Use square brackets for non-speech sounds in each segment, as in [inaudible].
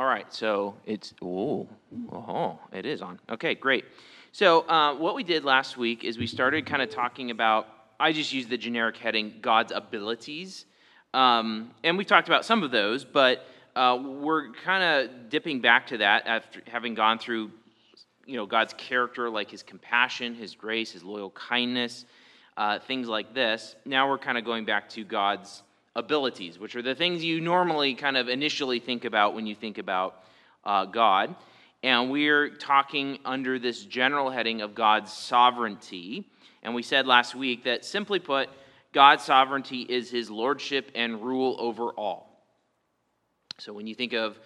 All right, so it's, oh, oh, it is on. Okay, great. So, uh, what we did last week is we started kind of talking about, I just used the generic heading, God's abilities. Um, and we talked about some of those, but uh, we're kind of dipping back to that after having gone through you know, God's character, like his compassion, his grace, his loyal kindness, uh, things like this. Now we're kind of going back to God's abilities, which are the things you normally kind of initially think about when you think about uh, God. And we're talking under this general heading of God's sovereignty. And we said last week that simply put, God's sovereignty is his lordship and rule over all. So when you think of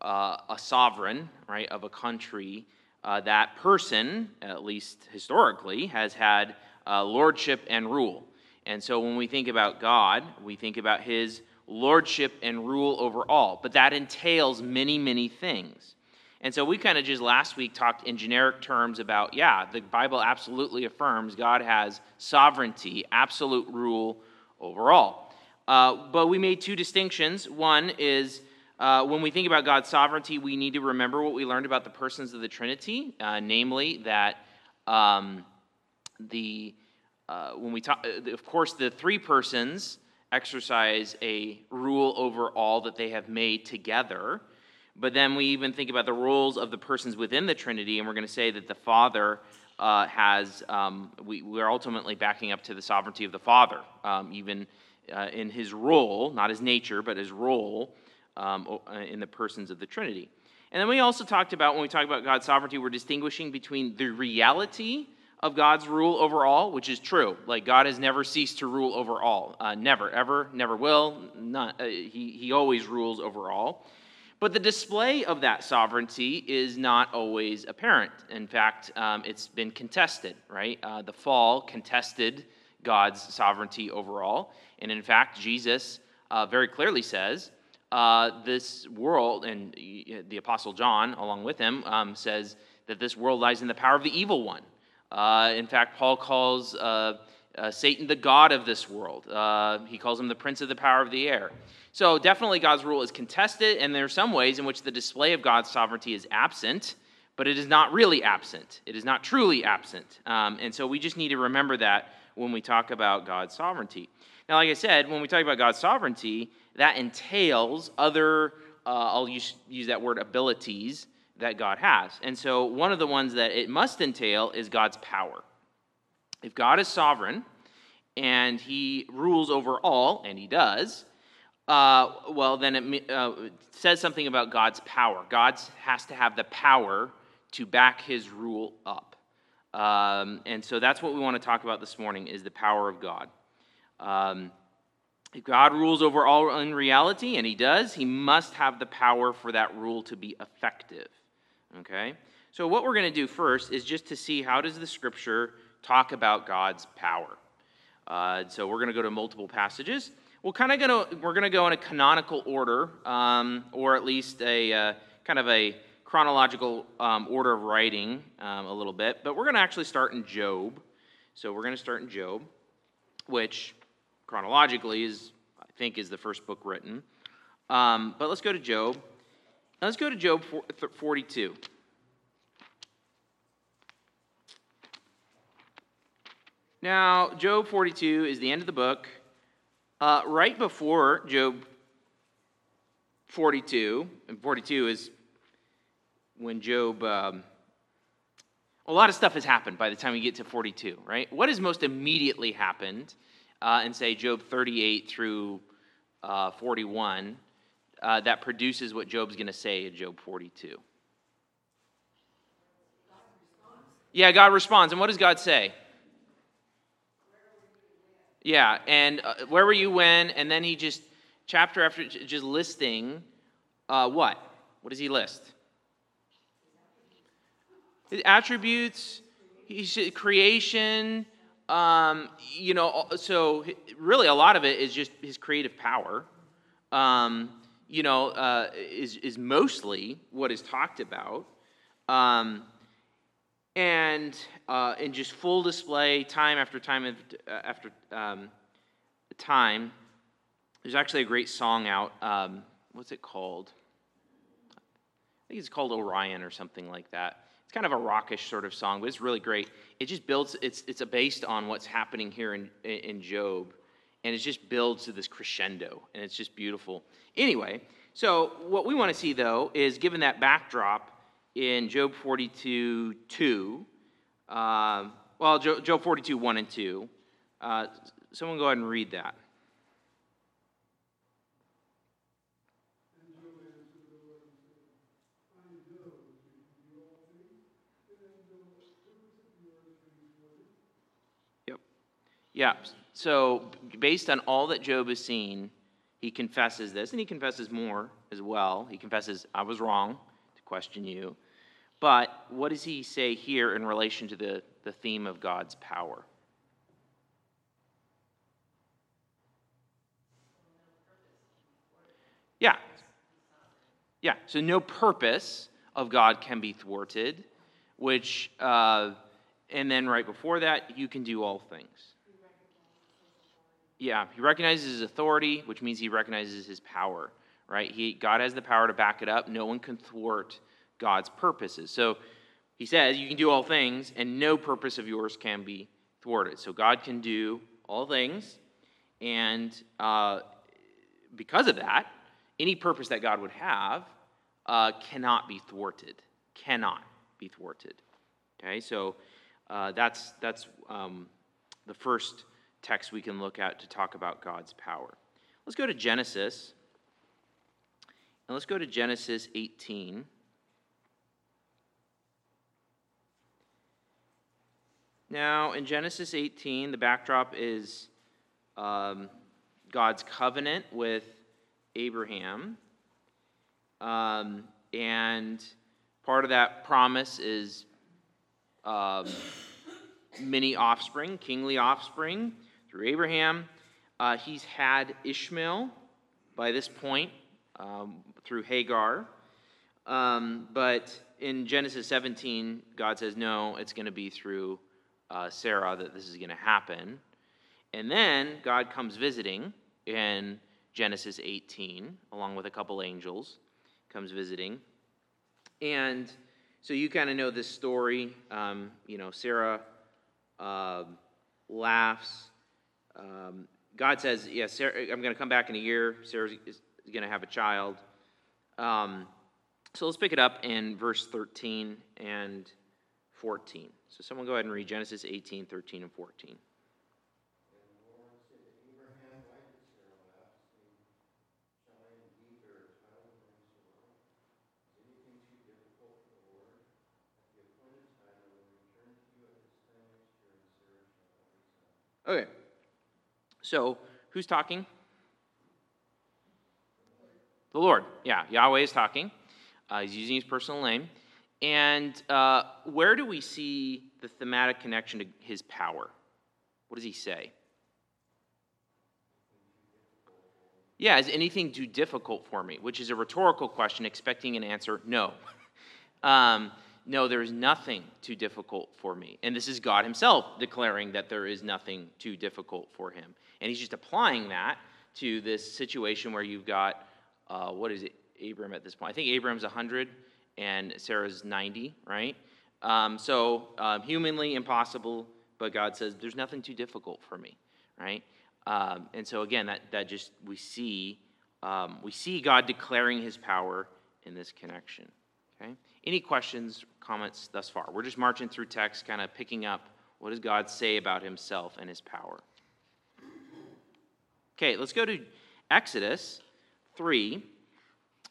uh, a sovereign, right, of a country, uh, that person, at least historically, has had uh, lordship and rule. And so when we think about God, we think about his lordship and rule over all. But that entails many, many things. And so we kind of just last week talked in generic terms about, yeah, the Bible absolutely affirms God has sovereignty, absolute rule over all. Uh, but we made two distinctions. One is uh, when we think about God's sovereignty, we need to remember what we learned about the persons of the Trinity, uh, namely that um, the uh, when we talk, uh, of course, the three persons exercise a rule over all that they have made together. But then we even think about the roles of the persons within the Trinity, and we're going to say that the Father uh, has, um, we, we're ultimately backing up to the sovereignty of the Father, um, even uh, in his role, not his nature, but his role um, uh, in the persons of the Trinity. And then we also talked about, when we talk about God's sovereignty, we're distinguishing between the reality of God's rule over all, which is true. Like God has never ceased to rule over all. Uh, never, ever, never will. Not, uh, he, he always rules over all. But the display of that sovereignty is not always apparent. In fact, um, it's been contested, right? Uh, the fall contested God's sovereignty over all. And in fact, Jesus uh, very clearly says uh, this world, and the Apostle John, along with him, um, says that this world lies in the power of the evil one. Uh, in fact, Paul calls uh, uh Satan the God of this world, uh, he calls him the prince of the power of the air. So, definitely, God's rule is contested, and there are some ways in which the display of God's sovereignty is absent, but it is not really absent. It is not truly absent. Um, and so, we just need to remember that when we talk about God's sovereignty. Now, like I said, when we talk about God's sovereignty, that entails other, uh, I'll use, use that word, abilities that God has. And so, one of the ones that it must entail is God's power. If God is sovereign and he rules over all, and he does, uh, well, then it uh, says something about God's power. God has to have the power to back his rule up. Um, and so that's what we want to talk about this morning is the power of God. Um, if God rules over all in reality, and He does, He must have the power for that rule to be effective. Okay? So, what we're going to do first is just to see how does the Scripture talk about God's power. Uh, so, we're going to go to multiple passages. We're kind of going to we're going to go in a canonical order, um, or at least a uh, kind of a chronological um, order of writing um, a little bit. But we're going to actually start in Job. So, we're going to start in Job, which chronologically is I think is the first book written. Um, but let's go to Job. Let's go to Job 42. Now, Job 42 is the end of the book. Uh, right before Job 42, and 42 is when Job, um, a lot of stuff has happened by the time we get to 42, right? What has most immediately happened uh, and say Job 38 through uh, 41 uh, that produces what Job's going to say in Job 42. Yeah, God responds. And what does God say? Yeah, and uh, where were you when? And then he just, chapter after, just listing uh, what? What does he list? His attributes, creation, um, you know, so really a lot of it is just his creative power. Um, you know, uh, is, is mostly what is talked about. Um, and uh, in just full display, time after time after um, time. There's actually a great song out. Um, what's it called? I think it's called Orion or something like that. It's kind of a rockish sort of song, but it's really great. It just builds, it's, it's based on what's happening here in, in Job, and it just builds to this crescendo, and it's just beautiful. Anyway, so what we want to see, though, is given that backdrop in Job 42 2, uh, well, Job 42 1 and 2, uh, someone go ahead and read that. Yep. Yeah. So, based on all that Job has seen, he confesses this, and he confesses more as well. He confesses, I was wrong to question you. But what does he say here in relation to the, the theme of God's power? Yeah. Yeah. So, no purpose of God can be thwarted, which, uh, and then right before that, you can do all things. Yeah, he recognizes his authority, which means he recognizes his power, right? He, God has the power to back it up. No one can thwart God's purposes. So he says, You can do all things, and no purpose of yours can be thwarted. So God can do all things, and uh, because of that, any purpose that God would have uh, cannot be thwarted. Cannot be thwarted. Okay, so uh, that's, that's um, the first text we can look at to talk about God's power. Let's go to Genesis. And let's go to Genesis 18. Now, in Genesis 18, the backdrop is um, God's covenant with Abraham. Um, and part of that promise is um, many offspring, kingly offspring through Abraham. Uh, he's had Ishmael by this point um, through Hagar. Um, but in Genesis 17, God says, no, it's going to be through uh, Sarah that this is going to happen. And then God comes visiting in Genesis 18, along with a couple angels, comes visiting. And so you kind of know this story. Um, you know, Sarah uh, laughs um, God says, "Yes, yeah, I'm going to come back in a year. Sarah is going to have a child." Um, so let's pick it up in verse 13 and 14. So someone go ahead and read Genesis 18, 13, and 14. Okay. So, who's talking? The Lord. Yeah, Yahweh is talking. Uh, he's using his personal name. And uh, where do we see the thematic connection to his power? What does he say? Yeah, is anything too difficult for me? Which is a rhetorical question, expecting an answer no. [laughs] um, no, there is nothing too difficult for me. And this is God Himself declaring that there is nothing too difficult for Him. And He's just applying that to this situation where you've got, uh, what is it, Abram at this point? I think Abram's 100 and Sarah's 90, right? Um, so um, humanly impossible, but God says, there's nothing too difficult for me, right? Um, and so again, that, that just, we see, um, we see God declaring His power in this connection. Okay? Any questions, comments thus far? We're just marching through text, kind of picking up what does God say about himself and his power. Okay, let's go to Exodus 3.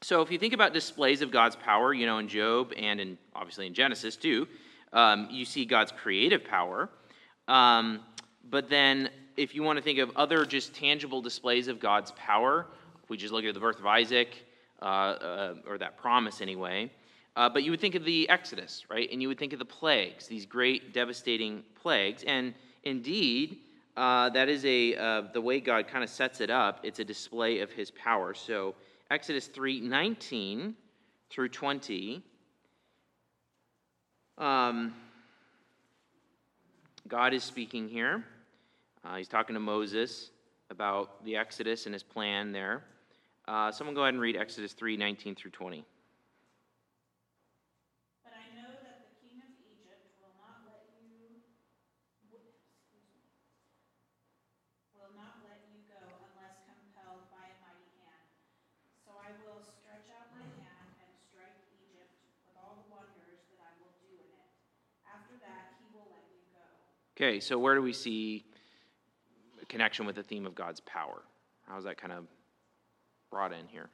So if you think about displays of God's power, you know, in Job and in obviously in Genesis too, um, you see God's creative power. Um, but then if you want to think of other just tangible displays of God's power, we just look at the birth of Isaac, uh, uh, or that promise anyway. Uh, but you would think of the Exodus, right? And you would think of the plagues, these great devastating plagues. And indeed, uh, that is a uh, the way God kind of sets it up. It's a display of His power. So Exodus three nineteen through twenty. Um, God is speaking here. Uh, he's talking to Moses about the Exodus and his plan there. Uh, someone go ahead and read Exodus three nineteen through 20. Okay, so where do we see a connection with the theme of God's power? How's that kind of brought in here?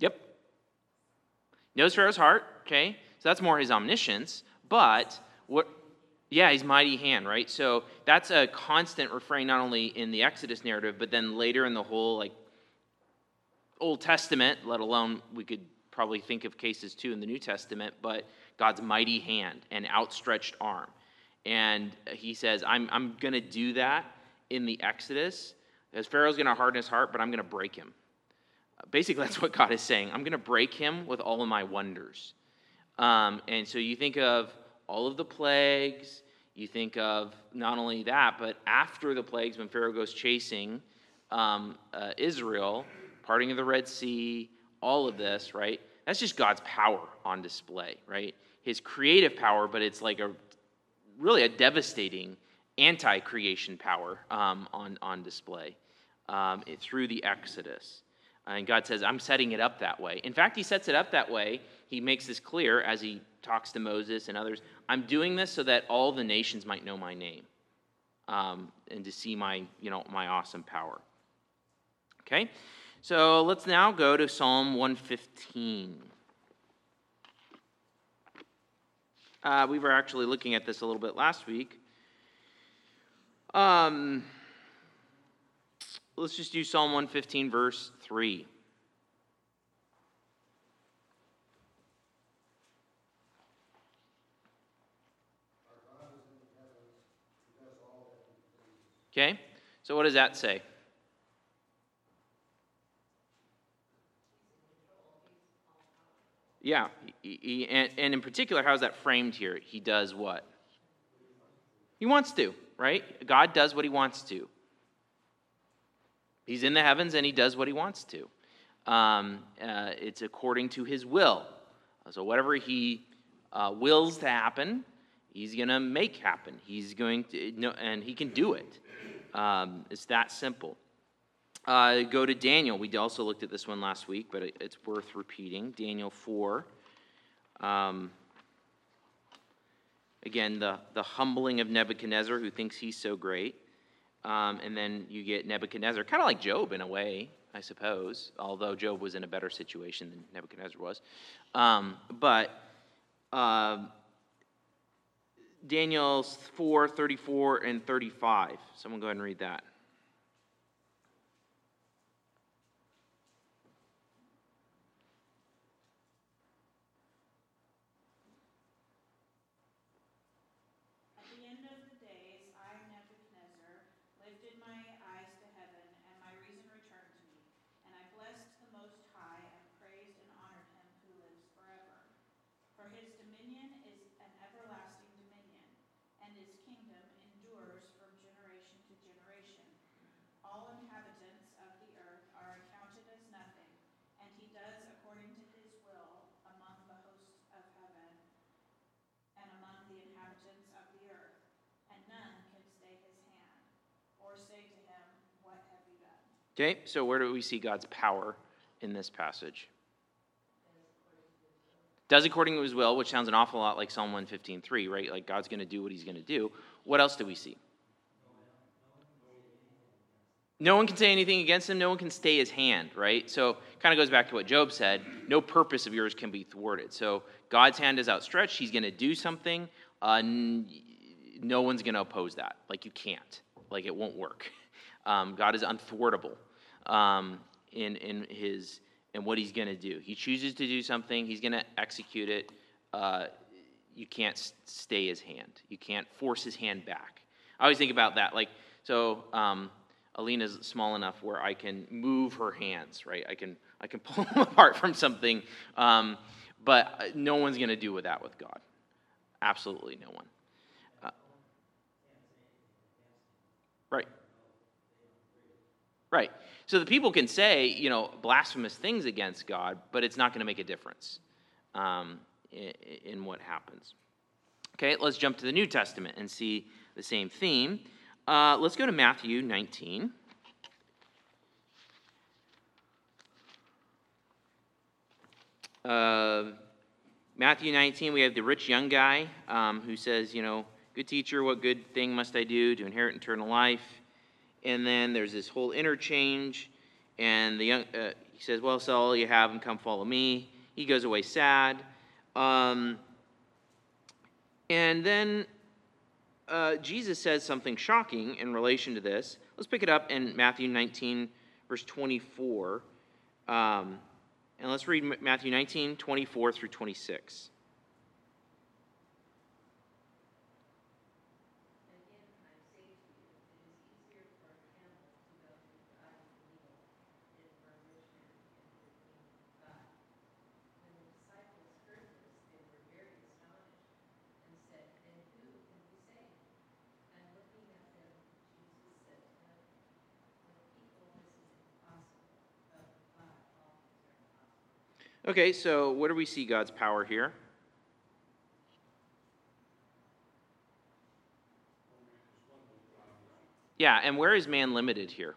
Yep. Knows Pharaoh's heart, okay? So that's more his omniscience. But what yeah, he's mighty hand, right? So that's a constant refrain not only in the Exodus narrative, but then later in the whole like Old Testament, let alone we could probably think of cases too in the New Testament, but God's mighty hand and outstretched arm. And he says, I'm, I'm going to do that in the Exodus, as Pharaoh's going to harden his heart, but I'm going to break him. Basically, [laughs] that's what God is saying. I'm going to break him with all of my wonders. Um, and so you think of all of the plagues, you think of not only that, but after the plagues, when Pharaoh goes chasing um, uh, Israel, parting of the Red Sea, all of this, right? That's just God's power on display, right? His creative power, but it's like a really a devastating anti creation power um, on, on display um, it, through the Exodus. And God says, I'm setting it up that way. In fact, He sets it up that way. He makes this clear as He talks to Moses and others. I'm doing this so that all the nations might know my name um, and to see my, you know, my awesome power. Okay? So let's now go to Psalm 115. Uh, we were actually looking at this a little bit last week. Um, let's just do Psalm 115, verse 3. Okay? So, what does that say? Yeah, he, he, and, and in particular, how's that framed here? He does what? He wants to, right? God does what he wants to. He's in the heavens and he does what he wants to. Um, uh, it's according to his will. So, whatever he uh, wills to happen, he's going to make happen. He's going to, and he can do it. Um, it's that simple. Uh, go to Daniel. We also looked at this one last week, but it, it's worth repeating. Daniel 4. Um, again, the, the humbling of Nebuchadnezzar, who thinks he's so great. Um, and then you get Nebuchadnezzar, kind of like Job in a way, I suppose, although Job was in a better situation than Nebuchadnezzar was. Um, but uh, Daniel 4 34 and 35. Someone go ahead and read that. Okay, so where do we see God's power in this passage? Does according to his will, which sounds an awful lot like Psalm 115.3, right? Like God's going to do what he's going to do. What else do we see? No one can say anything against him. No one can stay his hand, right? So kind of goes back to what Job said. No purpose of yours can be thwarted. So God's hand is outstretched. He's going to do something. Uh, no one's going to oppose that. Like you can't. Like it won't work. Um, God is unthwartable um, in, in his and what he's going to do. He chooses to do something, he's going to execute it. Uh, you can't stay his hand. You can't force his hand back. I always think about that. Like, so um, Alina's small enough where I can move her hands, right? I can I can [laughs] pull them apart from something, um, but no one's going to do with that with God. Absolutely no one. Uh, right. Right. So the people can say, you know, blasphemous things against God, but it's not going to make a difference um, in, in, what happens. Okay, let's jump to the New Testament and see the same theme. Uh, let's go to Matthew 19. Uh, Matthew 19, we have the rich young guy um, who says, you know, good teacher, what good thing must I do to inherit eternal life? And then there's this whole interchange, and the young, uh, he says, well, sell all you have and come follow me. He goes away sad. Um, and then uh, Jesus says something shocking in relation to this. Let's pick it up in Matthew 19, verse 24. Um, and let's read Matthew 19, 24 through 26. Okay, so where do we see God's power here? Yeah, and where is man limited here?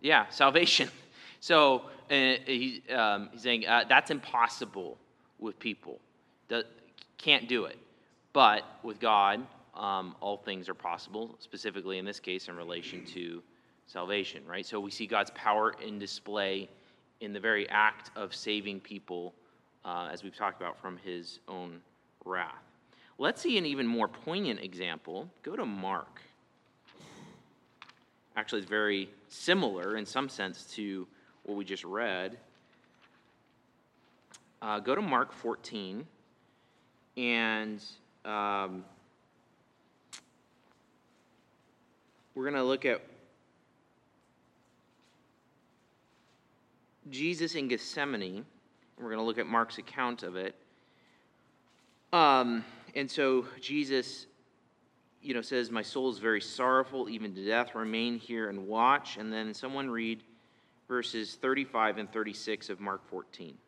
Yeah, salvation. [laughs] So uh, he, um, he's saying uh, that's impossible with people. Can't do it. But with God, um, all things are possible, specifically in this case in relation to salvation, right? So we see God's power in display in the very act of saving people, uh, as we've talked about, from his own wrath. Let's see an even more poignant example. Go to Mark. Actually, it's very similar in some sense to what we just read. Uh, go to Mark 14, and um, we're going to look at Jesus in Gethsemane. We're going to look at Mark's account of it. Um, and so Jesus, you know, says, "My soul is very sorrowful, even to death. Remain here and watch." And then someone read verses 35 and 36 of Mark 14.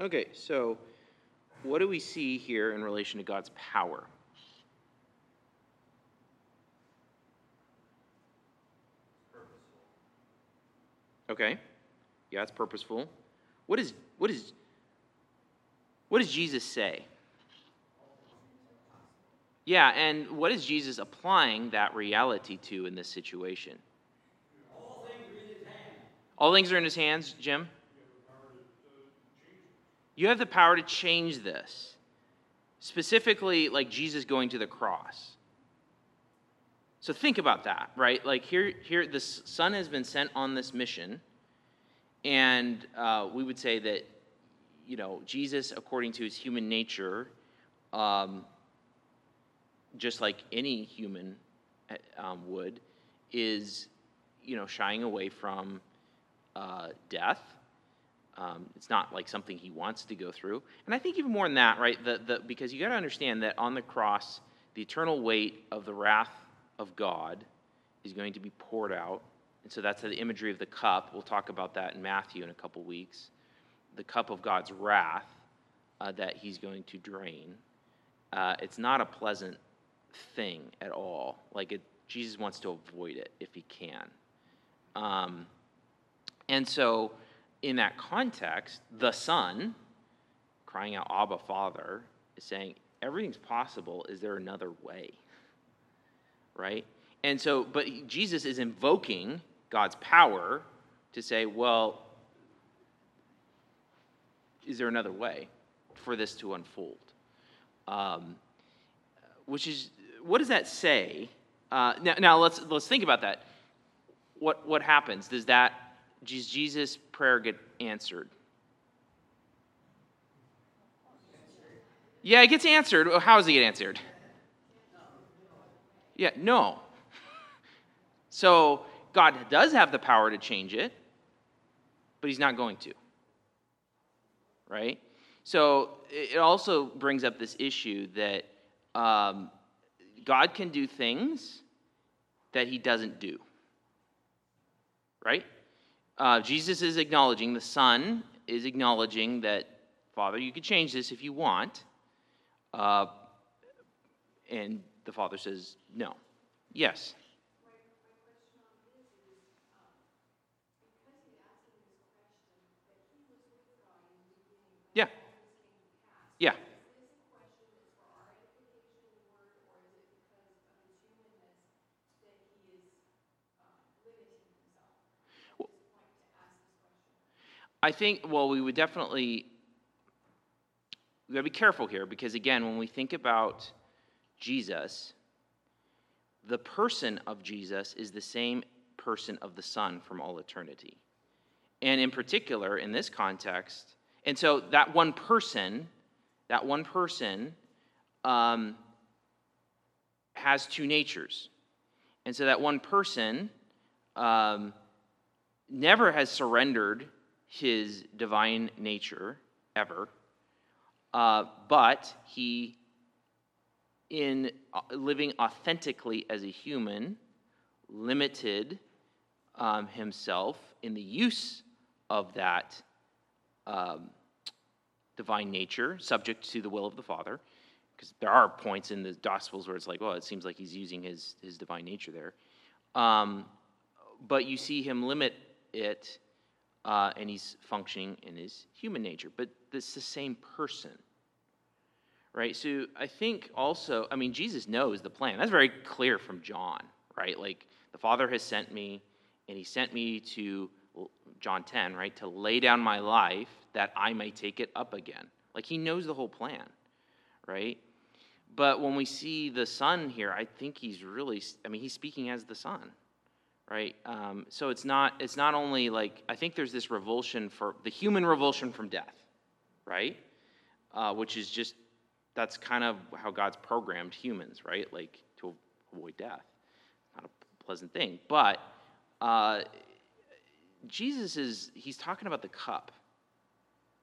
Okay, so what do we see here in relation to God's power? Okay. Yeah, it's purposeful. What is what is what does Jesus say? Yeah, and what is Jesus applying that reality to in this situation? All things are in his hands. All things are in his hands, Jim? You have the power to change this. Specifically, like Jesus going to the cross. So think about that, right? Like here, here, the Son has been sent on this mission, and uh, we would say that, you know, Jesus, according to his human nature, um, just like any human uh, um, would, is, you know, shying away from uh, death um, it's not like something he wants to go through. And I think even more than that, right? The, the, because you got to understand that on the cross, the eternal weight of the wrath of God is going to be poured out. And so that's the imagery of the cup. We'll talk about that in Matthew in a couple weeks. The cup of God's wrath uh, that he's going to drain. Uh, it's not a pleasant thing at all. Like it, Jesus wants to avoid it if he can. Um, and so in that context, the Son, crying out, Abba, Father, is saying, everything's possible. Is there another way? Right? And so, but Jesus is invoking God's power to say, well, is there another way for this to unfold? Um, which is, what does that say? Uh, now, now let's, let's think about that. What, what happens? Does that does Jesus' prayer get answered? Yeah, it gets answered. How does it get answered? Yeah, no. So God does have the power to change it, but He's not going to. Right? So it also brings up this issue that um, God can do things that He doesn't do. right? Uh, Jesus is acknowledging, the Son is acknowledging that, Father, you could change this if you want. Uh, and the Father says, no. Yes. Yeah. Yeah. I think, well, we would definitely, we gotta be careful here because, again, when we think about Jesus, the person of Jesus is the same person of the Son from all eternity. And in particular, in this context, and so that one person, that one person um, has two natures. And so that one person um, never has surrendered his divine nature ever, uh, but he, in uh, living authentically as a human, limited um, himself in the use of that um, divine nature, subject to the will of the Father. Because there are points in the Gospels where it's like, well, it seems like he's using his, his divine nature there. Um, but you see him limit it uh, and he's functioning in his human nature. But it's the same person, right? So I think also, I mean, Jesus knows the plan. That's very clear from John, right? Like, the Father has sent me, and he sent me to John 10, right, to lay down my life that I may take it up again. Like, he knows the whole plan, right? But when we see the Son here, I think he's really, I mean, he's speaking as the Son right? Um, so it's not it's not only like I think there's this revulsion for the human revulsion from death, right? Uh, which is just that's kind of how God's programmed humans, right? Like to avoid death. Not a pleasant thing, but uh, Jesus is he's talking about the cup,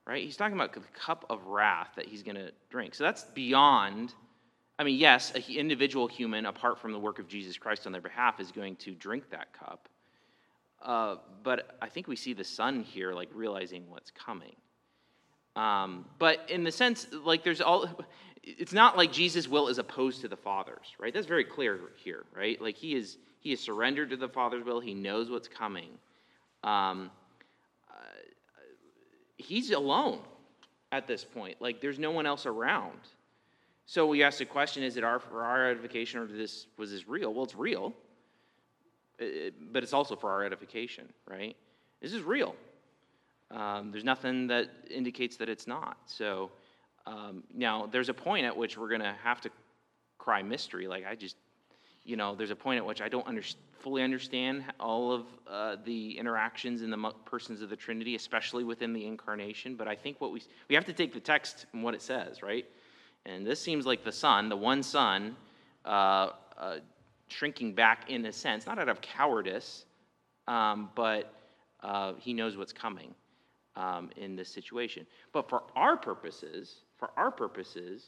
right? He's talking about the cup of wrath that he's going to drink. So that's beyond I mean, yes, an individual human, apart from the work of Jesus Christ on their behalf, is going to drink that cup. Uh, but I think we see the son here, like realizing what's coming. Um, but in the sense, like, there's all, [laughs] it's not like Jesus' will is opposed to the Father's, right? That's very clear here, right? Like, he is, he is surrendered to the Father's will, he knows what's coming. Um, uh, he's alone at this point. Like, there's no one else around. So we ask the question: Is it our for our edification, or this was this real? Well, it's real, it, but it's also for our edification, right? This is real. Um, there's nothing that indicates that it's not. So um, now there's a point at which we're going to have to cry mystery. Like I just, you know, there's a point at which I don't under, fully understand all of uh, the interactions in the persons of the Trinity, especially within the incarnation. But I think what we we have to take the text and what it says, right? And this seems like the son, the one son, uh, uh, shrinking back in a sense, not out of cowardice, um, but uh, he knows what's coming um, in this situation. But for our purposes, for our purposes,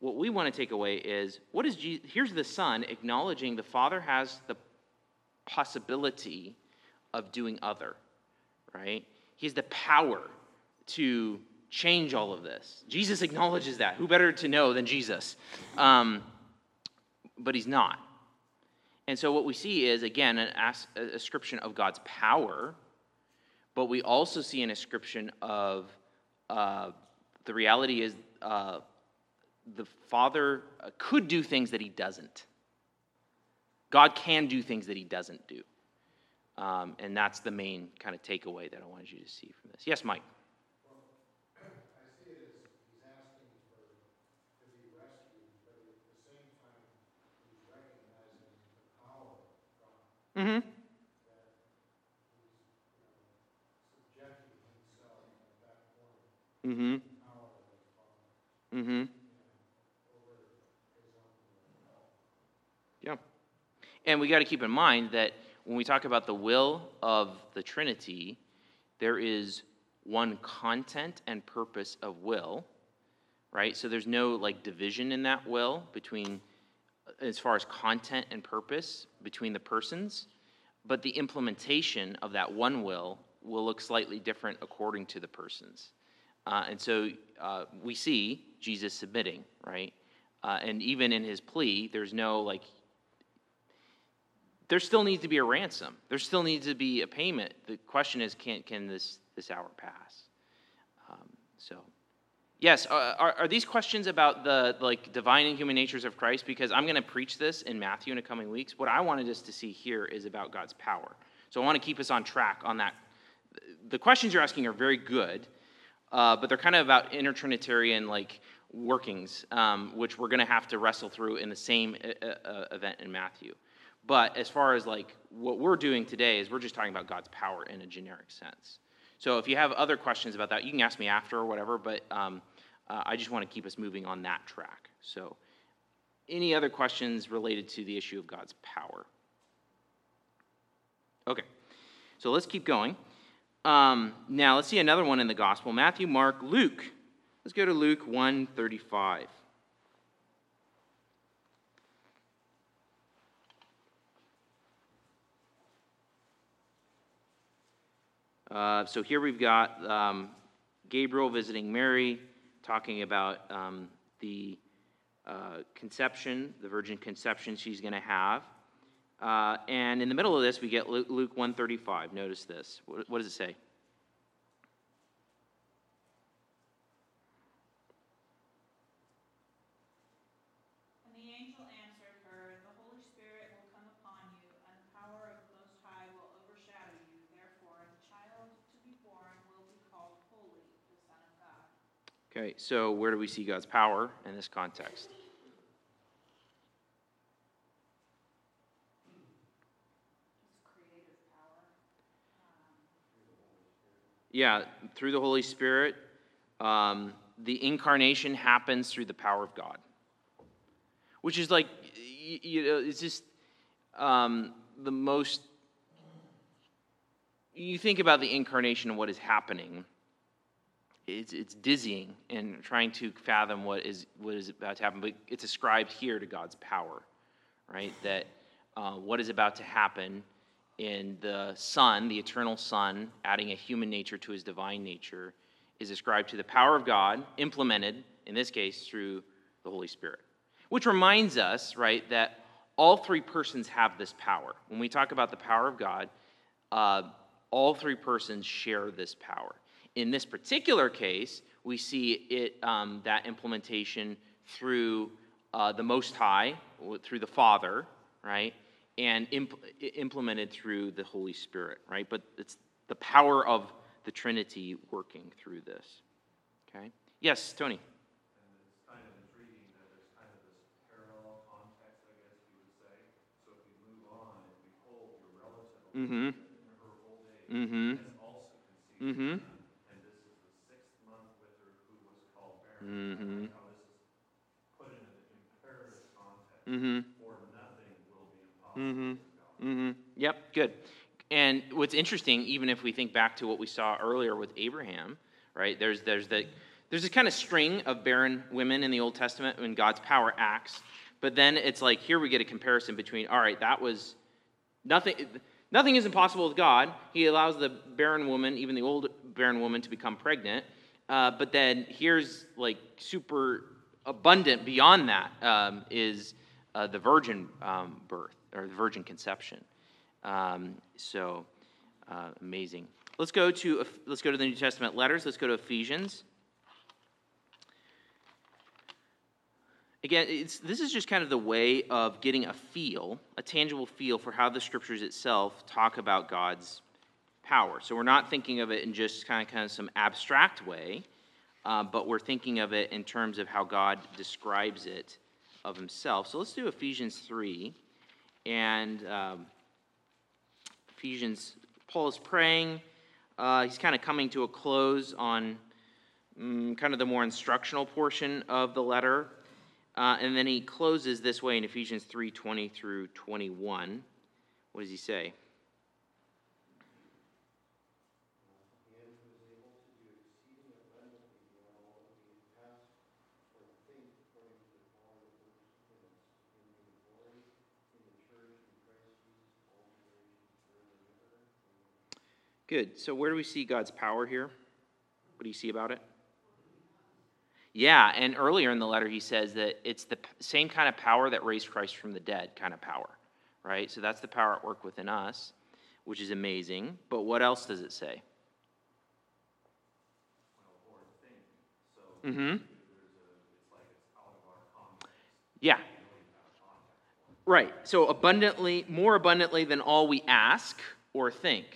what we want to take away is what is Jesus, here's the son acknowledging the father has the possibility of doing other, right? He has the power to change all of this. Jesus acknowledges that. Who better to know than Jesus? Um, but he's not. And so what we see is, again, an ascription of God's power, but we also see an ascription of uh, the reality is uh, the Father uh, could do things that he doesn't. God can do things that he doesn't do. Um, and that's the main kind of takeaway that I wanted you to see from this. Yes, Mike. Mm-hmm. Mm-hmm. Mm-hmm. Yeah. And we got to keep in mind that when we talk about the will of the Trinity, there is one content and purpose of will, right? So there's no like division in that will between as far as content and purpose between the persons. but the implementation of that one will will look slightly different according to the persons. Uh, and so uh, we see Jesus submitting, right? Uh, and even in his plea, there's no like, there still needs to be a ransom. There still needs to be a payment. The question is, can, can this, this hour pass? Um, so, yes, uh, are, are these questions about the like divine and human natures of Christ? Because I'm going to preach this in Matthew in the coming weeks. What I wanted us to see here is about God's power. So I want to keep us on track on that. The questions you're asking are very good, uh, but they're kind of about intertrinitarian like workings, um, which we're going to have to wrestle through in the same uh, uh, event in Matthew. But as far as like what we're doing today is we're just talking about God's power in a generic sense. So if you have other questions about that, you can ask me after or whatever. But um, uh, I just want to keep us moving on that track. So, any other questions related to the issue of God's power? Okay, so let's keep going. Um, now let's see another one in the gospel: Matthew, Mark, Luke. Let's go to Luke 135. Uh, so here we've got um, Gabriel visiting Mary, talking about um, the uh, conception, the virgin conception she's going to have. Uh, and in the middle of this, we get Luke 135. Notice this. What, what does it say? Okay, so where do we see God's power in this context? Yeah, through the Holy Spirit. Um, the incarnation happens through the power of God, which is like, you know, it's just um, the most. You think about the incarnation and what is happening it's, it's dizzying and trying to fathom what is, what is about to happen. But it's ascribed here to God's power, right? That uh, what is about to happen in the Son, the eternal Son, adding a human nature to his divine nature, is ascribed to the power of God, implemented, in this case, through the Holy Spirit. Which reminds us, right, that all three persons have this power. When we talk about the power of God, uh, all three persons share this power. In this particular case, we see it um, that implementation through uh, the Most High, through the Father, right, and imp- implemented through the Holy Spirit, right. But it's the power of the Trinity working through this. Okay. Yes, Tony. Mm-hmm. Mm-hmm. Mm-hmm. Mm-hmm. Mm-hmm. Mm-hmm. Mm-hmm. Yep, good. And what's interesting, even if we think back to what we saw earlier with Abraham, right? There's there's the there's this kind of string of barren women in the Old Testament when God's power acts, but then it's like here we get a comparison between all right, that was nothing. Nothing is impossible with God. He allows the barren woman, even the old barren woman, to become pregnant. Uh, but then here's like super abundant beyond that um, is uh, the virgin um, birth or the virgin conception. Um, so uh, amazing. Let's go to let's go to the New Testament letters. Let's go to Ephesians. Again, this is just kind of the way of getting a feel, a tangible feel for how the scriptures itself talk about God's power. So we're not thinking of it in just kind of, kind of some abstract way, uh, but we're thinking of it in terms of how God describes it of himself. So let's do Ephesians 3. And um, Ephesians, Paul is praying. Uh, he's kind of coming to a close on um, kind of the more instructional portion of the letter. Uh, and then he closes this way in Ephesians 3 20 through 21. What does he say? Good. So, where do we see God's power here? What do you see about it? Yeah, and earlier in the letter, he says that it's the same kind of power that raised Christ from the dead kind of power, right? So, that's the power at work within us, which is amazing. But what else does it say? Mm hmm. Yeah. Right. So abundantly, more abundantly than all we ask or think,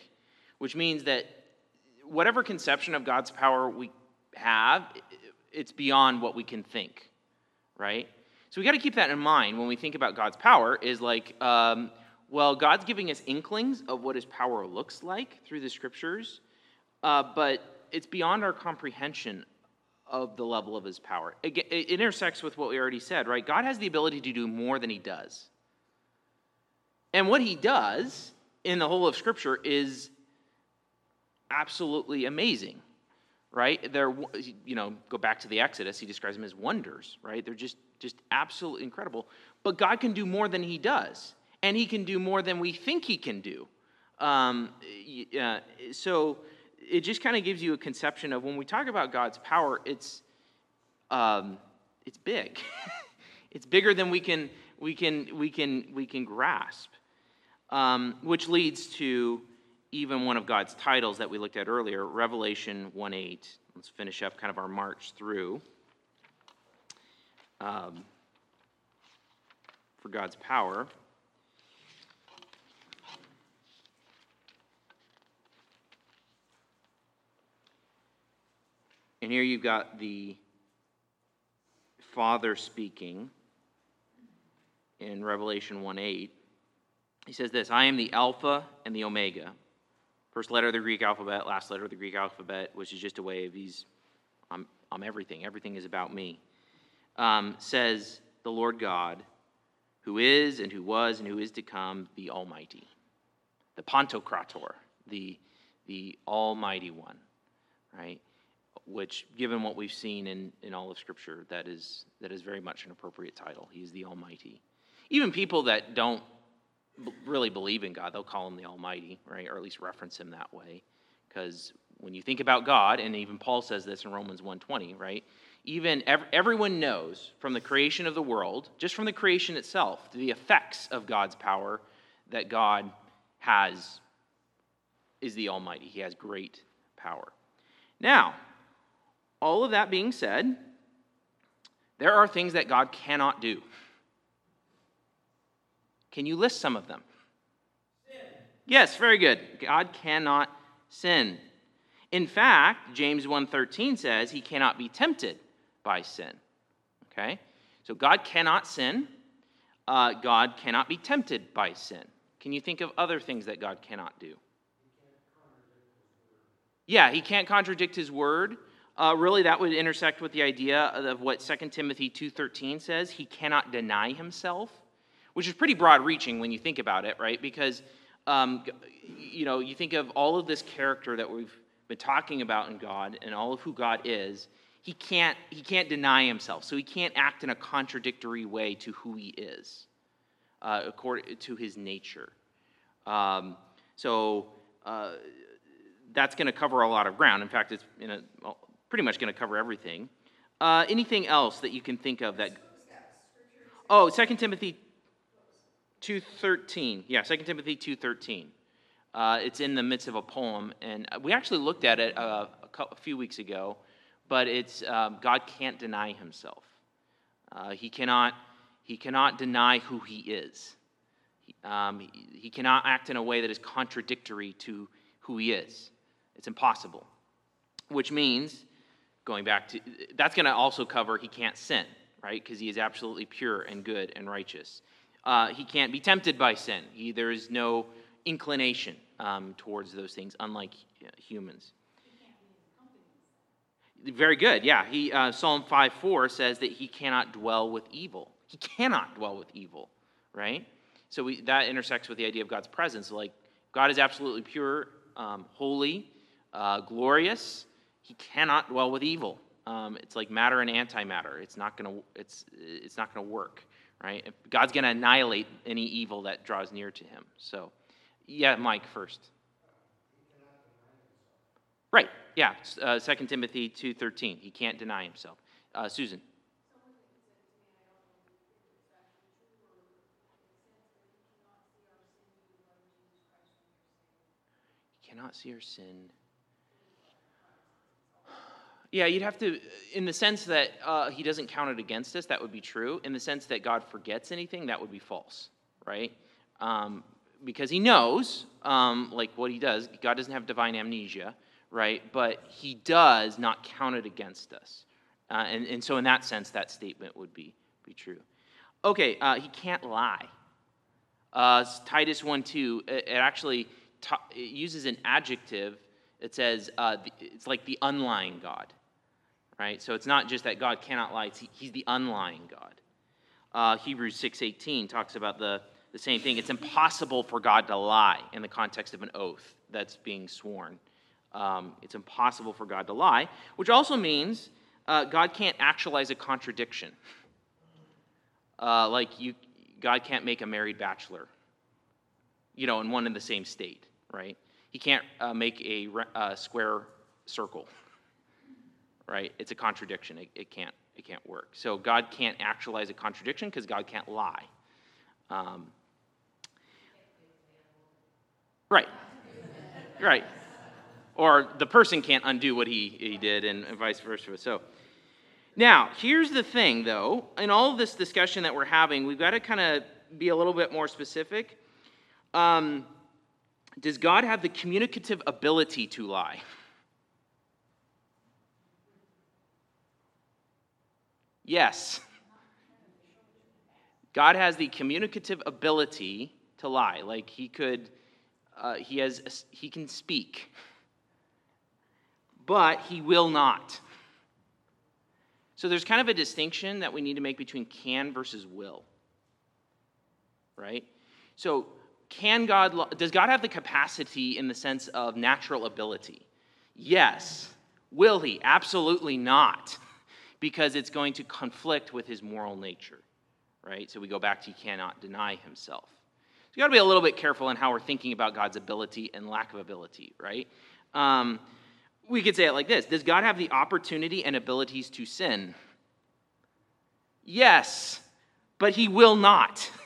which means that whatever conception of God's power we have, it's beyond what we can think, right? So we got to keep that in mind when we think about God's power. Is like, um, well, God's giving us inklings of what His power looks like through the Scriptures, uh, but it's beyond our comprehension of the level of his power. It, it intersects with what we already said, right? God has the ability to do more than he does. And what he does in the whole of Scripture is absolutely amazing, right? They're, you know, go back to the Exodus, he describes them as wonders, right? They're just, just absolutely incredible. But God can do more than he does, and he can do more than we think he can do. Um, uh, so, it just kind of gives you a conception of when we talk about God's power, it's um, it's big. [laughs] it's bigger than we can we can we can we can grasp. Um, which leads to even one of God's titles that we looked at earlier, Revelation 1 8. Let's finish up kind of our march through um, for God's power. And here you've got the Father speaking in Revelation 1 8. He says this I am the Alpha and the Omega. First letter of the Greek alphabet, last letter of the Greek alphabet, which is just a way of he's, I'm, I'm everything. Everything is about me. Um, says the Lord God, who is and who was and who is to come, the Almighty, the Pantocrator, the, the Almighty One, right? which, given what we've seen in, in all of Scripture, that is, that is very much an appropriate title. He's the Almighty. Even people that don't b- really believe in God, they'll call him the Almighty, right? Or at least reference him that way. Because when you think about God, and even Paul says this in Romans 1.20, right? Even ev- everyone knows from the creation of the world, just from the creation itself, the effects of God's power that God has is the Almighty. He has great power. Now, all of that being said, there are things that God cannot do. Can you list some of them? Sin. Yes, very good. God cannot sin. In fact, James 1:13 says he cannot be tempted by sin. Okay? So God cannot sin. Uh, God cannot be tempted by sin. Can you think of other things that God cannot do? Yeah, he can't contradict his word. Uh, really, that would intersect with the idea of what 2 Timothy 2.13 says. He cannot deny himself, which is pretty broad-reaching when you think about it, right? Because, um, you know, you think of all of this character that we've been talking about in God and all of who God is, he can't, he can't deny himself. So he can't act in a contradictory way to who he is, uh, according to his nature. Um, so... Uh, that's going to cover a lot of ground. In fact, it's in a, pretty much going to cover everything. Uh, anything else that you can think of that? Oh, 2 Timothy 2.13. Yeah, 2 Timothy 2.13. Uh, it's in the midst of a poem, and we actually looked at it uh, a, a, few weeks ago, but it's um, God can't deny himself. Uh, he, cannot, he cannot deny who he is. Um, he, he cannot act in a way that is contradictory to who he is. It's impossible, which means going back to that's going to also cover he can't sin right because he is absolutely pure and good and righteous uh, he can't be tempted by sin. He, there is no inclination um, towards those things unlike humans. Very good. Yeah he uh, psalm 5 4 says that he cannot dwell with evil. He cannot dwell with evil right? So we, that intersects with the idea of god's presence. Like god is absolutely pure um, holy uh, glorious. He cannot dwell with evil. Um, it's like matter and antimatter. It's not gonna. It's it's not gonna work, right? God's gonna annihilate any evil that draws near to Him. So, yeah, Mike first. Right. Yeah. Uh, 2 Timothy 2.13. He can't deny himself. Uh, Susan. cannot see our sin. Yeah, you'd have to, in the sense that uh, he doesn't count it against us, that would be true. In the sense that God forgets anything, that would be false, right? Um, because he knows, um, like what he does, God doesn't have divine amnesia, right? But he does not count it against us. Uh, and, and so, in that sense, that statement would be, be true. Okay, uh, he can't lie. Uh, Titus 1 2, it, it actually it uses an adjective. It says uh, it's like the unlying God, right? So it's not just that God cannot lie; He's the unlying God. Uh, Hebrews six eighteen talks about the the same thing. It's impossible for God to lie in the context of an oath that's being sworn. Um, it's impossible for God to lie, which also means uh, God can't actualize a contradiction. Uh, like you, God can't make a married bachelor, you know, in one and the same state right? He can't uh, make a uh, square circle, right? It's a contradiction. It, it, can't, it can't work. So God can't actualize a contradiction because God can't lie. Um, right. Right. Or the person can't undo what he, he did, and, vice versa. So, now, here's the thing, though. In all this discussion that we're having, we've got to kind of be a little bit more specific. Um, does God have the communicative ability to lie? Yes. God has the communicative ability to lie. Like he could, uh, he has, he can speak, but he will not. So there's kind of a distinction that we need to make between can versus will. Right? So can God, does God have the capacity in the sense of natural ability? Yes. Will he? Absolutely not, because it's going to conflict with his moral nature, right? So we go back to he cannot deny himself. So you got to be a little bit careful in how we're thinking about God's ability and lack of ability, right? Um, we could say it like this Does God have the opportunity and abilities to sin? Yes, but he will not. [laughs]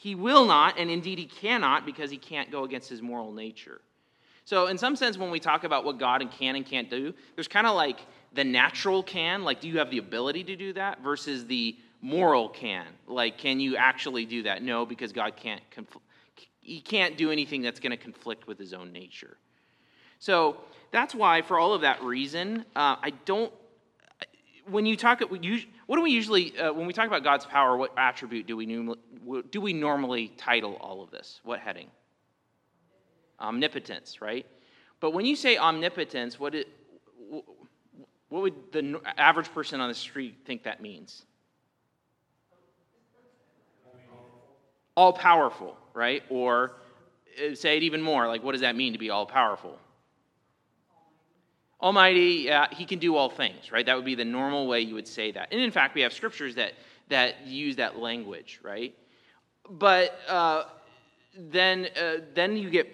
He will not, and indeed he cannot, because he can't go against his moral nature. So, in some sense, when we talk about what God can and can't do, there's kind of like the natural can, like, do you have the ability to do that, versus the moral can, like, can you actually do that? No, because God can't. He can't do anything that's going to conflict with his own nature. So that's why, for all of that reason, uh, I don't when you talk, what do we usually, uh, when we talk about God's power, what attribute do we, do we normally title all of this? What heading? Omnipotence, right? But when you say omnipotence, what, it, what would the average person on the street think that means? All powerful, right? Or uh, say it even more, like what does that mean to be all powerful? Almighty, uh, he can do all things, right? That would be the normal way you would say that. And in fact, we have scriptures that, that use that language, right? But uh, then, uh, then you get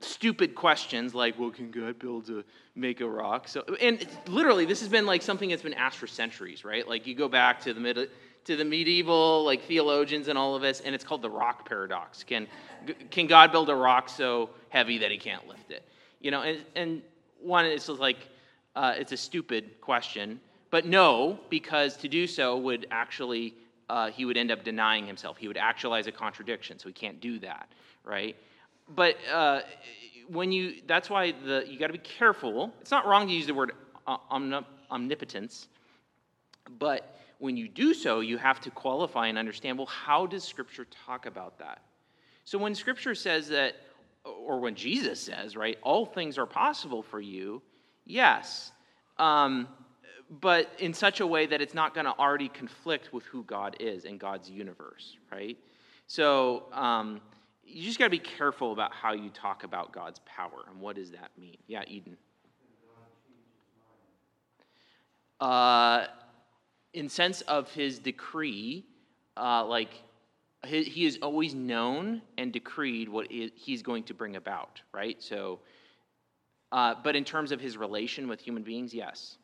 stupid questions like, well, can God build a, make a rock? So, and literally, this has been like something that's been asked for centuries, right? Like you go back to the middle, to the medieval like theologians and all of this, and it's called the rock paradox. Can, can God build a rock so heavy that he can't lift it? You know, and, and one is like uh, it's a stupid question, but no, because to do so would actually uh, he would end up denying himself. He would actualize a contradiction, so he can't do that, right? But uh, when you that's why the you got to be careful. It's not wrong to use the word omnipotence, but when you do so, you have to qualify and understand. Well, how does Scripture talk about that? So when Scripture says that or when Jesus says, right, all things are possible for you, yes, um, but in such a way that it's not going to already conflict with who God is and God's universe, right? So um, you just got to be careful about how you talk about God's power and what does that mean? Yeah, Eden. Uh, in sense of his decree, uh, like he has always known and decreed what he's going to bring about, right? So Uh, but in terms of his relation with human beings, yes.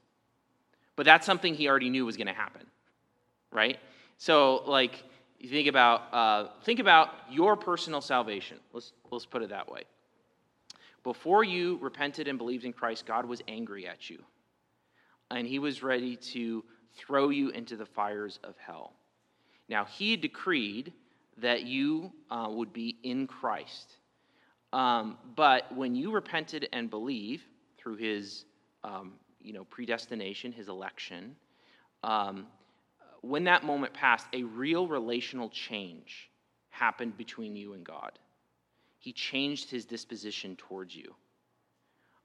But that's something he already knew was going to happen, right? So, like, you think about uh, think about your personal salvation. Let's let's put it that way. Before you repented and believed in Christ, God was angry at you, and He was ready to throw you into the fires of hell. Now, He decreed that you uh, would be in Christ. Um, but when you repented and believe through His um, you know, predestination, His election, um, when that moment passed, a real relational change happened between you and God. He changed his disposition towards you.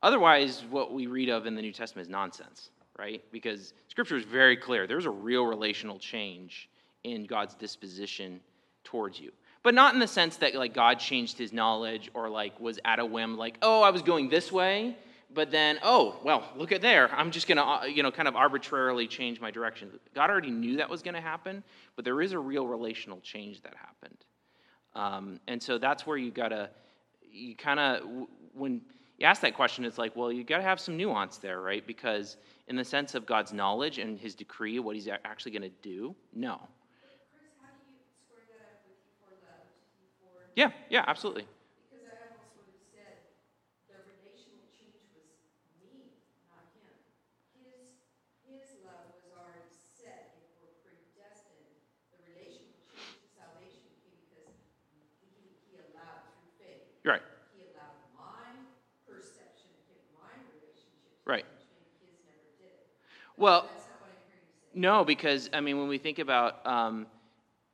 Otherwise, what we read of in the New Testament is nonsense, right? Because scripture is very clear. There's a real relational change in God's disposition towards you. But not in the sense that like God changed his knowledge or like was at a whim like, "Oh, I was going this way, but then, oh, well, look at there. I'm just going to, uh, you know, kind of arbitrarily change my direction. God already knew that was going to happen, but there is a real relational change that happened. Um, and so that's where you got to, you kind of, when you ask that question, it's like, well, you got to have some nuance there, right? Because in the sense of God's knowledge and his decree, what he's actually going to do, no. Yeah, yeah, absolutely. Right. He allowed my perception of my relationship. Right. Well, no, because I mean, when we think about, um,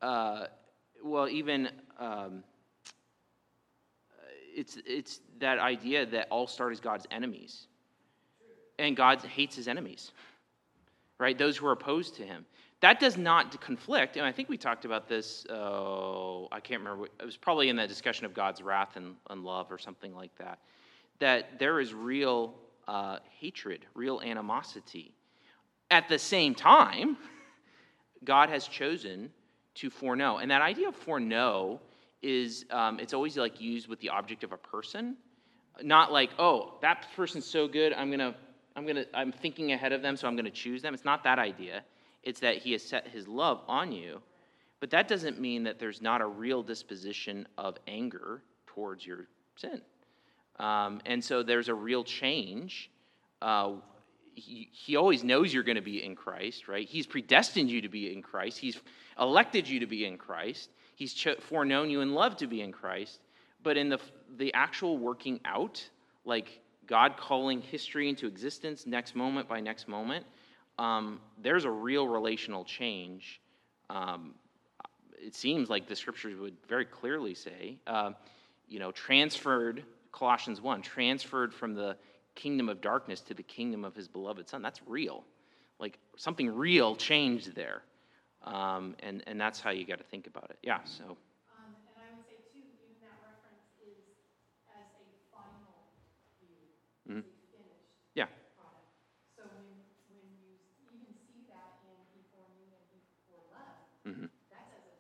uh, well, even um, it's it's that idea that all start as God's enemies, and God hates his enemies, right? Those who are opposed to Him. That does not conflict, and I think we talked about this, oh, I can't remember, it was probably in that discussion of God's wrath and, and love or something like that, that there is real uh, hatred, real animosity. At the same time, God has chosen to foreknow. And that idea of foreknow is, um, it's always like used with the object of a person, not like, oh, that person's so good, I'm to, I'm to, I'm thinking ahead of them, so I'm to choose them. It's not that idea it's that he has set his love on you. But that doesn't mean that there's not a real disposition of anger towards your sin. Um, and so there's a real change. Uh, he, always knows you're going to be in Christ, right? He's predestined you to be in Christ. He's elected you to be in Christ. He's cho- foreknown you and loved to be in Christ. But in the, the actual working out, like God calling history into existence next moment by next moment, um, there's a real relational change. Um, it seems like the scriptures would very clearly say, uh, you know, transferred, Colossians 1, transferred from the kingdom of darkness to the kingdom of his beloved son. That's real. Like something real changed there. Um, and, and that's how you got to think about it. Yeah, so. Um, and I would say, too, even that reference is as a final view. Mm-hmm. Mm-hmm. That's as a,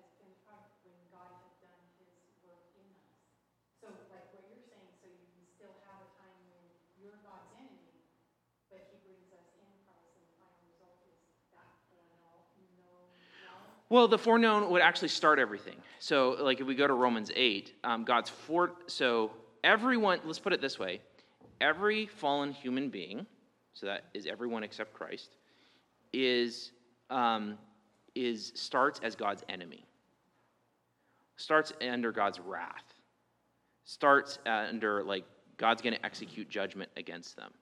as a finished product when God has done his work in us. So, like what you're saying, so you can still have a time when you're God's enemy, but he brings us in Christ, and the final result is that foreknown love. Well, the foreknown would actually start everything. So, like if we go to Romans 8, um, God's for, so everyone, let's put it this way every fallen human being, so that is everyone except Christ, is um, is starts as God's enemy, starts under God's wrath, starts under like God's going to execute judgment against them.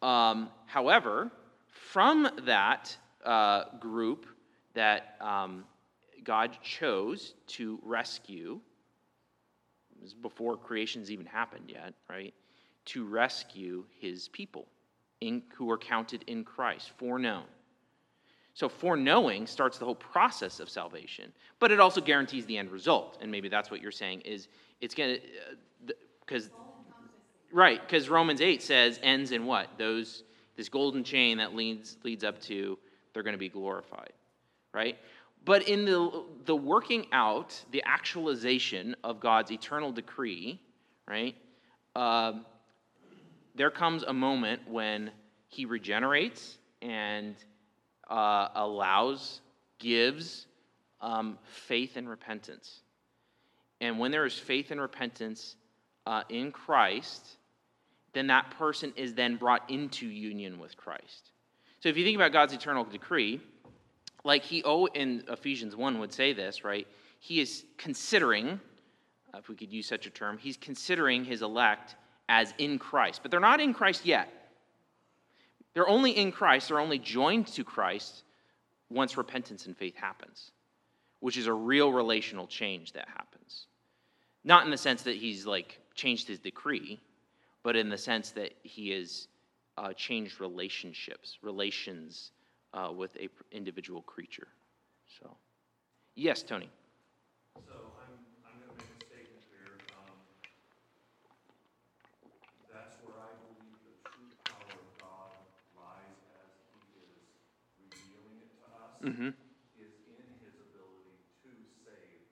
Um, however, from that uh, group that um, God chose to rescue, before creation's even happened yet, right? To rescue his people in, who were counted in Christ, foreknown. So foreknowing starts the whole process of salvation, but it also guarantees the end result. And maybe that's what you're saying is it's going to because right because Romans 8 says ends in what? Those this golden chain that leads leads up to they're going to be glorified. Right? But in the the working out, the actualization of God's eternal decree, right? Uh, there comes a moment when he regenerates and uh, allows, gives um, faith and repentance. And when there is faith and repentance uh, in Christ, then that person is then brought into union with Christ. So if you think about God's eternal decree, like he oh in Ephesians 1 would say this, right? He is considering, if we could use such a term, he's considering his elect as in Christ. But they're not in Christ yet. They're only in Christ, they're only joined to Christ once repentance and faith happens, which is a real relational change that happens. Not in the sense that he's like changed his decree, but in the sense that he has uh, changed relationships, relations uh, with a individual creature. So, yes, Tony. So I'm, I'm gonna make a statement here, um, that's where I believe the true power of God lies as He is revealing it to us, Mm-hmm. is in His ability to save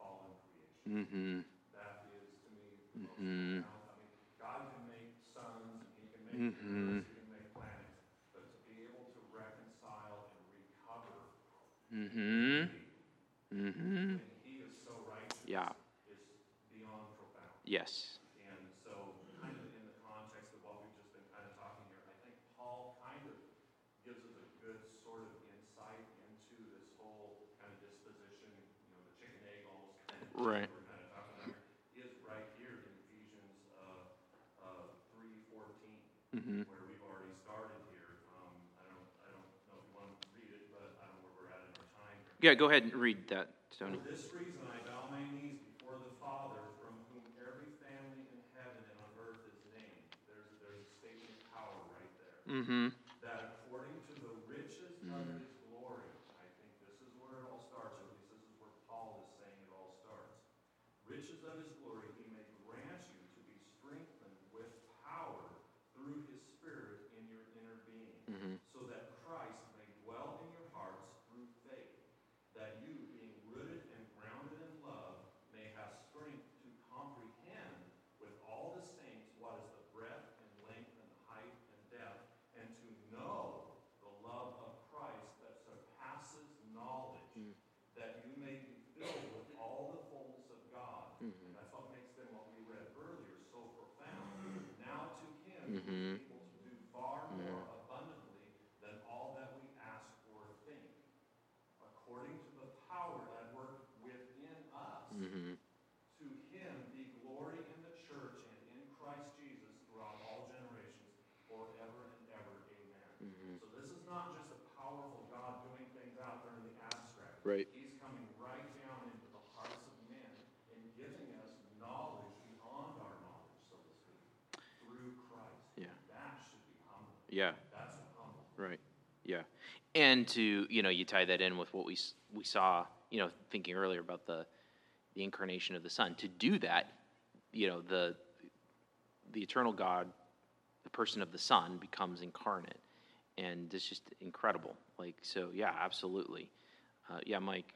fallen creation. Mm-hmm. That is, to me, the most Mhm. profound. I mean, God can make suns, and He can make Mhm. universe, He can make planets, but to be able to reconcile and recover Mm-hmm. Mm-hmm. He is so righteous Yeah. is beyond profound. Yes. And so, kind of in the context of what we've just been kind of talking here, I think Paul kind of gives us a good sort of insight into this whole kind of disposition, you know, the chicken egg almost kind of. Right. We're kind of talking about here, is right here in Ephesians, uh, uh, Mm-hmm. where we've already started here. Um, I don't, I don't know if you want to read it, but I don't know where we're at in our time here. Yeah, go ahead and read that, Tony. For this reason I bow my knees before the Father, from whom every family in heaven and on earth is named. There's, there's a statement of power right there. Mm-hmm. That according to the riches of his glory, I think this is where it all starts, or at least this is where Paul is saying it all starts. Riches of his glory, he may grant you to be strengthened with power through his Spirit in your inner being, Mm-hmm. so that Christ may dwell in your hearts through faith, that you, being rooted and grounded in love, may have strength to comprehend with all the saints what is the breadth and length and height and depth, and to know the love of Christ that surpasses knowledge, that you may be filled with all the fullness of God. That's what makes then what we read earlier so profound. Now to him who is able to do far more abundantly than all that we ask or think, according to the power that works within us. Mm-hmm. To him be glory in the church and in Christ Jesus throughout all generations, forever and ever. Amen. So this is not just a powerful God doing things out there in the abstract. Right. He's coming right down into the hearts of men and giving us knowledge beyond our knowledge, so to speak, through Christ. Yeah. That should be humble. Yeah. That's humble. Right. Yeah. And to, you know, you tie that in with what we, we saw, you know, thinking earlier about the, the incarnation of the Son. To do that, you know, the, the eternal God, the person of the Son becomes incarnate. And it's just incredible. Like, so, yeah, absolutely. Uh, yeah, Mike.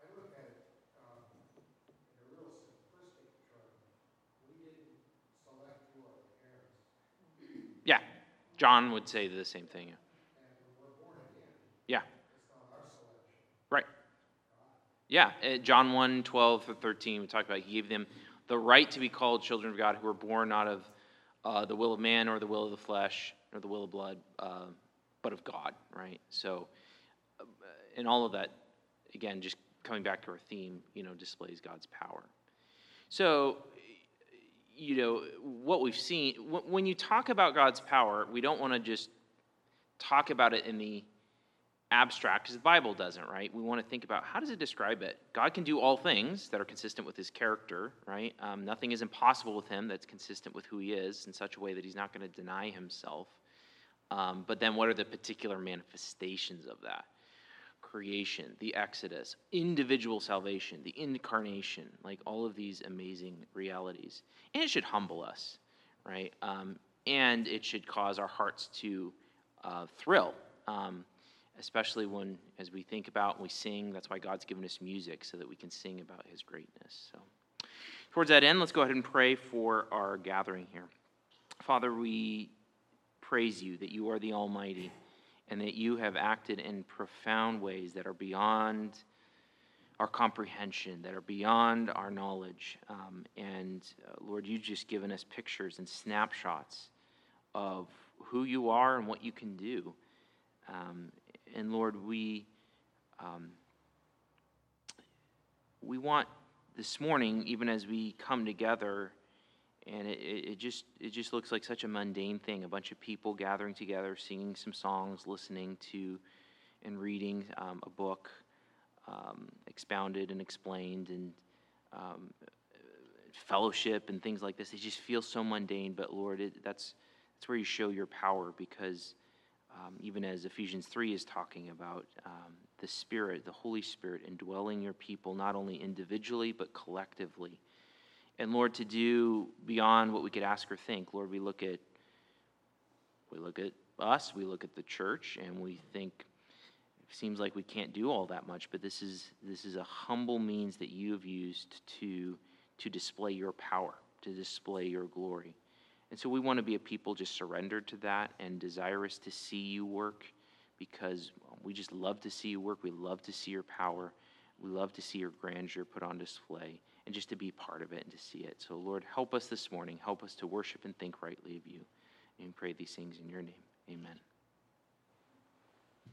I look at it um, in a real simplistic term. We didn't select who our parents, Yeah. John would say the same thing. and when we're born again, Yeah. it's not our selection. Right. Yeah, uh, John 1, 12 through 13, we talked about he gave them the right to be called children of God who were born not of uh, the will of man or the will of the flesh or the will of blood, uh, but of God, right? So, and all of that, again, just coming back to our theme, you know, displays God's power. So, you know, what we've seen, when you talk about God's power, we don't want to just talk about it in the abstract because the Bible doesn't, right? We want to think about how does it describe it? God can do all things that are consistent with his character, right? Um, nothing is impossible with him that's consistent with who he is in such a way that he's not going to deny himself. Um, but then what are the particular manifestations of that? Creation, the Exodus, individual salvation, the incarnation, like all of these amazing realities. And it should humble us, right? Um, and it should cause our hearts to uh, thrill. Um, especially when, as we think about and we sing, that's why God's given us music so that we can sing about His greatness. So, towards that end, let's go ahead and pray for our gathering here. Father, we praise you that you are the Almighty and that you have acted in profound ways that are beyond our comprehension, that are beyond our knowledge. Um, and uh, Lord, you've just given us pictures and snapshots of who you are and what you can do. Um, and Lord, we um, we want this morning, even as we come together, and it, it, just it just looks like such a mundane thing—a bunch of people gathering together, singing some songs, listening to, and reading um, a book, um, expounded and explained, and um, fellowship and things like this. It just feels so mundane, but Lord, it, that's that's where you show your power because um, even as Ephesians 3 is talking about um, the Spirit, the Holy Spirit, indwelling your people, not only individually, but collectively. And Lord, to do beyond what we could ask or think, Lord, we look at we look at us, we look at the church, and we think it seems like we can't do all that much, but this is this is a humble means that you have used to to display your power, to display your glory. And so we want to be a people just surrendered to that and desirous to see you work because we just love to see you work. We love to see your power. We love to see your grandeur put on display and just to be part of it and to see it. So, Lord, help us this morning. Help us to worship and think rightly of you. And pray these things in your name. Amen.